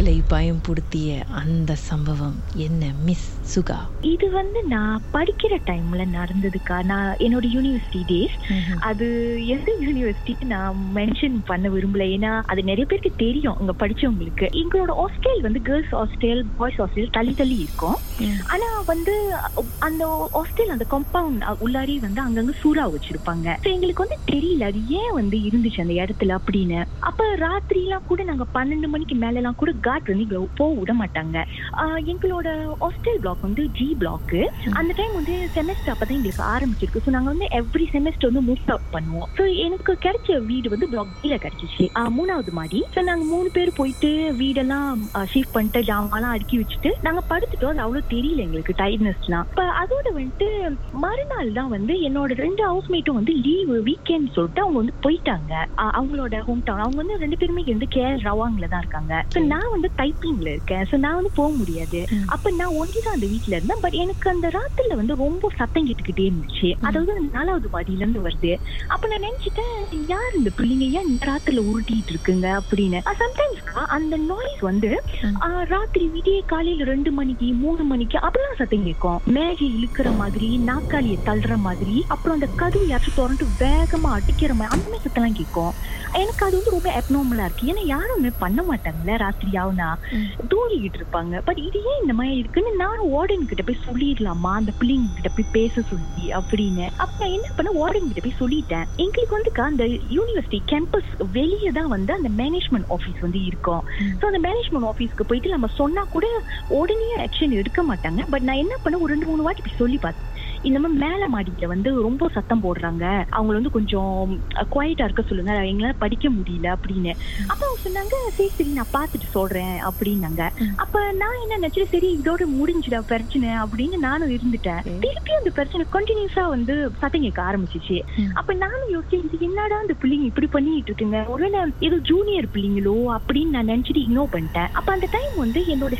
உங்களை பயம்படுத்திய அந்த சம்பவம் என்ன மிஸ் சுகா? இது வந்து நான் படிக்கிற டைம்ல நடந்ததுக்கா நான் என்னோட யூனிவர்சிட்டி டேஸ் அது எந்த யூனிவர்சிட்டி நான் மென்ஷன் பண்ண விரும்பல. ஏன்னா அது நிறைய பேருக்கு தெரியும் அங்க படிச்சவங்களுக்கு. எங்களோட ஹாஸ்டல் வந்து கேர்ள்ஸ் ஹாஸ்டல் பாய்ஸ் ஹாஸ்டல் தள்ளி தள்ளி இருக்கும். ஆனா வந்து அந்த ஹாஸ்டல் அந்த காம்பவுண்ட் உள்ளாரி வந்து அங்கங்க சூறா வச்சிருப்பாங்க. எங்களுக்கு வந்து தெரியல அது ஏன் வந்து இருந்துச்சு அந்த இடத்துல அப்படின்னு. அப்ப ராத்திரி எல்லாம் கூட நாங்க பன்னெண்டு மணிக்கு மேல எல்லாம் கூட காட் வந்து இங்க போக விட மாட்டாங்க. எங்களோட ஹாஸ்டல் பிளாக் வந்து ஜி பிளாக்கு அந்த டைம் வந்து செமஸ்டர் அப்பதான் எங்களுக்கு ஆரம்பிச்சிருக்கு. ஸோ நாங்க வந்து எவ்ரி செமஸ்டர் வந்து மூவ் அவுட் பண்ணுவோம். ஸோ எனக்கு கிடைச்ச வீடு வந்து பிளாக் ஜில கிடைச்சிச்சு. மூணாவது மாடி. ஸோ நாங்க மூணு பேர் போயிட்டு வீடெல்லாம் ஷிஃப்ட் பண்ணிட்டு ஜாமான்லாம் அடுக்கி வச்சுட்டு நாங்க படுத்துட்டோம். அது அவ்வளவு தெரியல எங்களுக்கு டைட்னஸ்லாம் இப்போ அதோட வந்துட்டு மறுநாள் தான் வந்து என்னோட ரெண்டு ஹவுஸ்மேட்டும் வந்து லீவு வீக்கெண்ட் சொல்லிட்டு அவங்க வந்து போயிட்டாங்க. அவங்களோட ஹோம் டவுன் அவங்க வந்து ரெண்டு பேருமே வந்து கேஎல் ரவாங்கில தான் இருக்காங்க. ஸோ நான் வந்து டைப்பிங்ல இருக்கேன். ஸோ நான் வந்து போக முடியாது. அப்ப நான் ஒண்டி தான் அந்த வீட்ல இருந்தேன். பட் எனக்கு அந்த ராத்திரில வந்து ரொம்ப சத்தம் கேட்டுக்கிட்டே இருந்துச்சு. அதாவது நாலாவது மாடியில இருந்து வருது. அப்ப நான் நினைச்சிட்டேன் யார் இந்த பிள்ளைங்க? ஏன் இந்த ராத்திரில உருட்டிட்டு இருக்குங்க? அப்படின்னு. சம்டைம்ஸ் அந்த நாய்ஸ் வந்து ராத்திரி விடிய காலையில ரெண்டு மணிக்கு மூணு மணிக்கு அப்படிலாம் சத்தம் கேட்கும். மேகை இழுக்கிற மாதிரி நாக்காளியை தள்ளுற மாதிரி அப்புறம் அந்த கதவு யாச்சும் திறந்து வேகமா அடிக்கிற மாதிரி அந்த மாதிரி சத்தம்லாம் கேட்கும். எனக்கு அது வந்து ரொம்ப அப்நார்மலா இருக்கு. ஏன்னா யாருமே பண்ண மாட்டாங்கல்ல ராத்திரி ஆகுனா தூங்கிக்கிட்டு இருப்பாங்க பட் இது ஏன் இந்த மாதிரி இருக்குன்னு நானும் வார்டன் கிட்ட போய் சொல்லிடலாமா? அந்த பிள்ளைங்க கிட்ட போய் பேச சொல்லி அப்படின்னு. அப்ப நான் என்ன பண்ண வார்டன் கிட்ட போய் சொல்லிட்டேன். எங்களுக்கு வந்து அந்த யூனிவர்சிட்டி கேம்பஸ் வெளியே தான் வந்து அந்த மேனேஜ்மெண்ட் ஆஃபீஸ் வந்து இருக்கும். ஸோ அந்த மேனேஜ்மெண்ட் ஆஃபீஸ்க்கு போயிட்டு நம்ம சொன்னா கூட உடனே ஆக்ஷன் எடுக்க மாட்டாங்க? பட் நான் என்ன பண்ண ஒரு ரெண்டு மூணு வாட்டி சொல்லி பார்த்தேன். இந்த மாதிரி மேல மாடியில வந்து ரொம்ப சத்தம் போடுறாங்க. அவங்க வந்து கொஞ்சம் குவாய்டா இருக்க சொல்லுங்க. எங்களால படிக்க முடியல அப்படின்னு. அப்ப அவங்க சொன்னாங்க சரி சரி நான் பார்த்துட்டு சொல்றேன் அப்படின்னாங்க. அப்ப நான் என்ன நினைச்சேன் சரி இதோட முடிஞ்சுடா பிரச்சனை அப்படின்னு நானும் இருந்துட்டேன். திருப்பி அந்த பிரச்சனை கண்டினியூஸா வந்து சத்தம் கேட்க ஆரம்பிச்சிச்சு. அப்ப நானும் யோசிச்சேன் இது என்னடா அந்த பிள்ளைங்க இப்படி பண்ணிட்டு இருக்குங்க? ஒருவேளை ஏதோ ஜூனியர் பிள்ளைங்களோ? அப்படின்னு நான் நினைச்சிட்டு இக்னோர் பண்ணிட்டேன். அப்ப அந்த டைம் வந்து என்னோட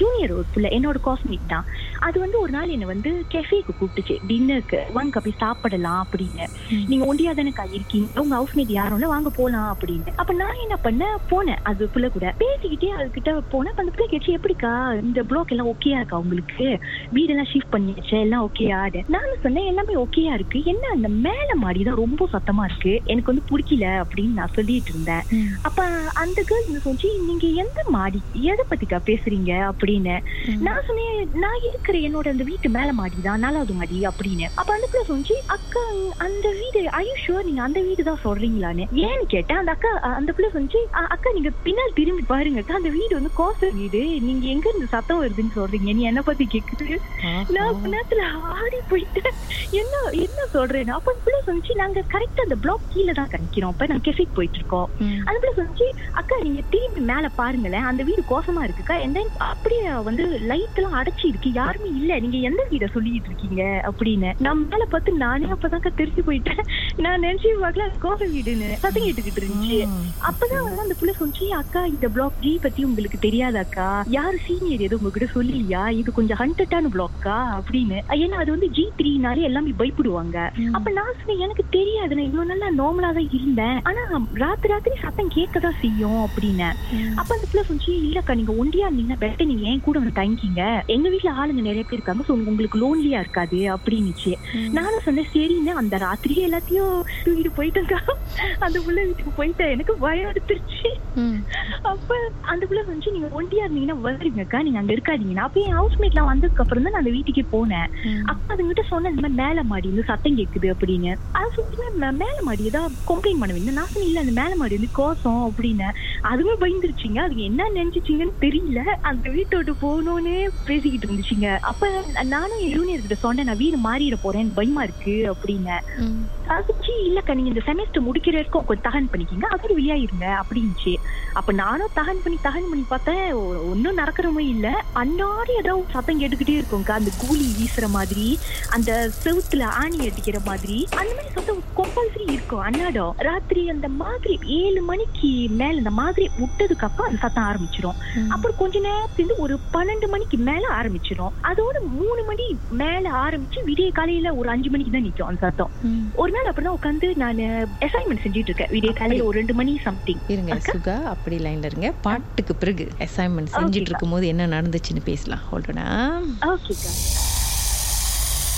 ஜூனியர் ஒரு பிள்ளை என்னோட காஸ்மேட் தான். அது வந்து ஒரு நாள் என்ன வந்து கெஃபேக்கு கூப்பிட்டுச்சு டின்னருக்கு வாங்க போய் சாப்பிடலாம் அப்படின்னு. நீங்க ஒண்டியா தானே இருக்கீங்க? உங்க ஹவுஸ்மேட் யாரும் வாங்க போலாம் அப்படின்னு. அப்ப நான் என்ன பண்ணேன் போனேன். அது பிள்ளை கூட. பேசிக்கிட்டே அதுகிட்ட போனேன். அந்த பிள்ளை கேட்டு எப்படிக்கா? இந்த பிளாக் எல்லாம் ஓகேயா இருக்கா உங்களுக்கு? வீடெல்லாம் ஷிஃப்ட் பண்ணியாச்சு? எல்லாம் ஓகேயா நானும் சொன்னேன் எல்லாமே ஓகேயா இருக்கு. என்ன அந்த மேல மாடி தான் ரொம்ப சத்தமா இருக்கு? எனக்கு வந்து பிடிக்கல. அப்படின்னு நான் சொல்லிட்டு இருந்தேன். அப்ப அந்த கேர்ள் சொல்லி நீங்க எந்த மாடி எதை பத்திக்கா பேசுறீங்க? அப்படின்னு. நான் சொன்னேன் நான் இருக்கிற என்னோட அந்த வீட்டு மேல மாடி தான் நாலாவது மாடி அப்படின்னு. அப்ப அந்த பிள்ளை சொன்னி அக்கா அந்த வீடு ஐயோ ஷுவர் நீங்க அந்த வீடு தான் சொல்றீங்களான்னு? ஏன்னு கேட்டேன். அந்த அக்கா அந்த பிள்ளை சொன்னி அக்கா நீங்க பின்னால் திரும்பி பாருங்க அக்கா அந்த வீடு வந்து கோச வீடு. நீங்க எங்க இருந்து சத்தம் வருதுன்னு சொல்றீங்க? நீ என்ன பத்தி கேக்குது? நான் நேரத்துல ஆடி போயிட்டேன். என்ன என்ன சொல்றேன் அப்ப அந்த பிள்ளை சொன்னி நாங்க கரெக்டா அந்த பிளாக் கீழே தான் கணிக்கிறோம். அப்ப நான் கெஃபிக் போயிட்டு இருக்கோம் அந்த பிள்ளை சொன்னி அக்கா நீங்க திரும்பி மேல பாருங்களேன். அந்த வீடு கோசமா இருக்குக்கா. எந்த அப்படியே வந்து லைட் எல்லாம் அடைச்சி இருக்கு யாருமே இல்ல. நீங்க எந்த வீட சொல்லிட்டு இருக்கீங்க? அப்படின்னு. நான் மேல பார்த்து நானே அப்பதான்க்கா தெரிஞ்சு போயிட்டேன். நான் நினைச்சு பார்க்கல கோச வீடுன்னு சத்தம் கேட்டுக்கிட்டு இருந்துச்சு. அப்பதான் வந்து அந்த புள்ள சொன்னி அக்கா இந்த பிளாக் ஜி பத்தி உங்களுக்கு தெரியாதாக்கா யாரு சீனியர் எதுவும் உங்ககிட்ட சொல்லியா இது கொஞ்சம் ஹண்டட்டான பிளாக்கா அப்படின்னு. ஏன்னா அது வந்து ஜி த்ரீனாலே எல்லாமே பயப்படுவாங்க. அப்ப நான் சொன்னேன் எனக்கு தெரியாது. நான் இவ்வளவு நல்லா நார்மலா தான் இருந்தேன். ஆனா ராத்திரி ராத்திரி சத்தம் கேட்கதான் செய்யும் அப்படின்னு. அப்ப அந்த பிள்ளை சொன்னி இல்லக்கா நீங்க ஒண்டியா இருந்தீங்கன்னா பெட்டர் நீங்க ஏன் கூட வந்து தங்கிங்க. எங்க வீட்டுல ஆளுங்க நிறைய பேர் இருக்காங்க உங்களுக்கு லோன்லியா இருக்காது அப்படின்னுச்சு. நானும் சொன்னேன் சரின்னு அந்த ராத்திரியே எல்லாத்தையும் தூக்கிட்டு போயிட்டேன்க்கா. அந்த புள்ள வீட்டுக்கு போயிட்டேன். எனக்கு பயம் எடுத்துருச்சு. அப்ப அந்த புள்ள வந்து நீங்க ஒண்டியா இருந்தீங்கன்னா வருவீங்கக்கா நீங்க அங்க இருக்காதீங்கன்னா. அப்ப என் ஹவுஸ்மேட் எல்லாம் வந்ததுக்கு அப்புறம் தான் நான் அந்த வீட்டுக்கே போனேன். அப்ப அதுங்கிட்ட சொன்ன இந்த மாதிரி மேல மாடி வந்து சத்தம் கேக்குது அப்படின்னு. அது சொல்லிட்டு மேல மாடி ஏதாவது கம்ப்ளைண்ட் பண்ணுவீங்க நான் சொன்னேன் இல்ல அந்த மேல மாடி வந்து கோசம் அப்படின்னு. அதுவுமே பயந்துருச்சுங்க. அதுங்க என்ன நினைச்சிச்சிங்கன்னு தெரியல. அந்த வீட்டை விட்டு போகணும்னு பேசிக்கிட்டு இருந்துச்சுங்க. அப்ப நானும் என் ஜூனியர் கிட்ட சொன்னேன் நான் வீடு மாறிட போறேன். பயமா இருக்கு அப்படின்னு. அதுச்சு இல்லக்கா நீங்க இந்த செமஸ்டர் முடிக்கிற வரைக்கும் கொஞ்சம் தகன் பண்ணிக்கிங்க. அதோட வெளியாயிருங்க அப்படின்ச்சு அப்ப நானும் தகன் பண்ணி தகன் பண்ணி பார்த்தேன் ஒன்னும் நடக்கிறமே இல்ல. அன்னாடி ஏதாவது சத்தம் கேட்டுக்கிட்டே இருக்கும்க்கா. அந்த கூலி வீசுற மாதிரி அந்த செவுத்துல ஆணி அடிக்கிற மாதிரி அந்த மாதிரி சத்தம் கம்பல்சரி இருக்கும் அன்னாடம் ராத்திரி அந்த மாதிரி ஏழு மணிக்கு மேல இந்த மாதிரி விட்டதுக்கு அப்புறம் அந்த சத்தம் ஆரம்பிச்சிடும் அப்புறம் கொஞ்ச நேரத்துல ஒரு பன்னெண்டு மணிக்கு மேல ஆரம்பிச்சிடும் அதோட மூணு மணி மேல ஆரம்பிச்சு விடிய காலையில ஒரு அஞ்சு மணிக்கு தான் நிக்கும் அந்த சத்தம். ஒரு நாள் அப்படிதான் உட்காந்து நான் அசைன்மெண்ட் செஞ்சுட்டு இருக்கேன் விடிய காலையில ஒரு ரெண்டு மணி சம்திங் இருங்க சுகா அப்படி லைன்ல இருங்க. பாட்டுக்கு பிறகு அசைன்மெண்ட் செஞ்சுட்டு Okay, இருக்கும்போது என்ன நடந்துச்சுன்னு பேசலாம். ஹோல்டனா ஓகேக்கா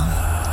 Nirvana.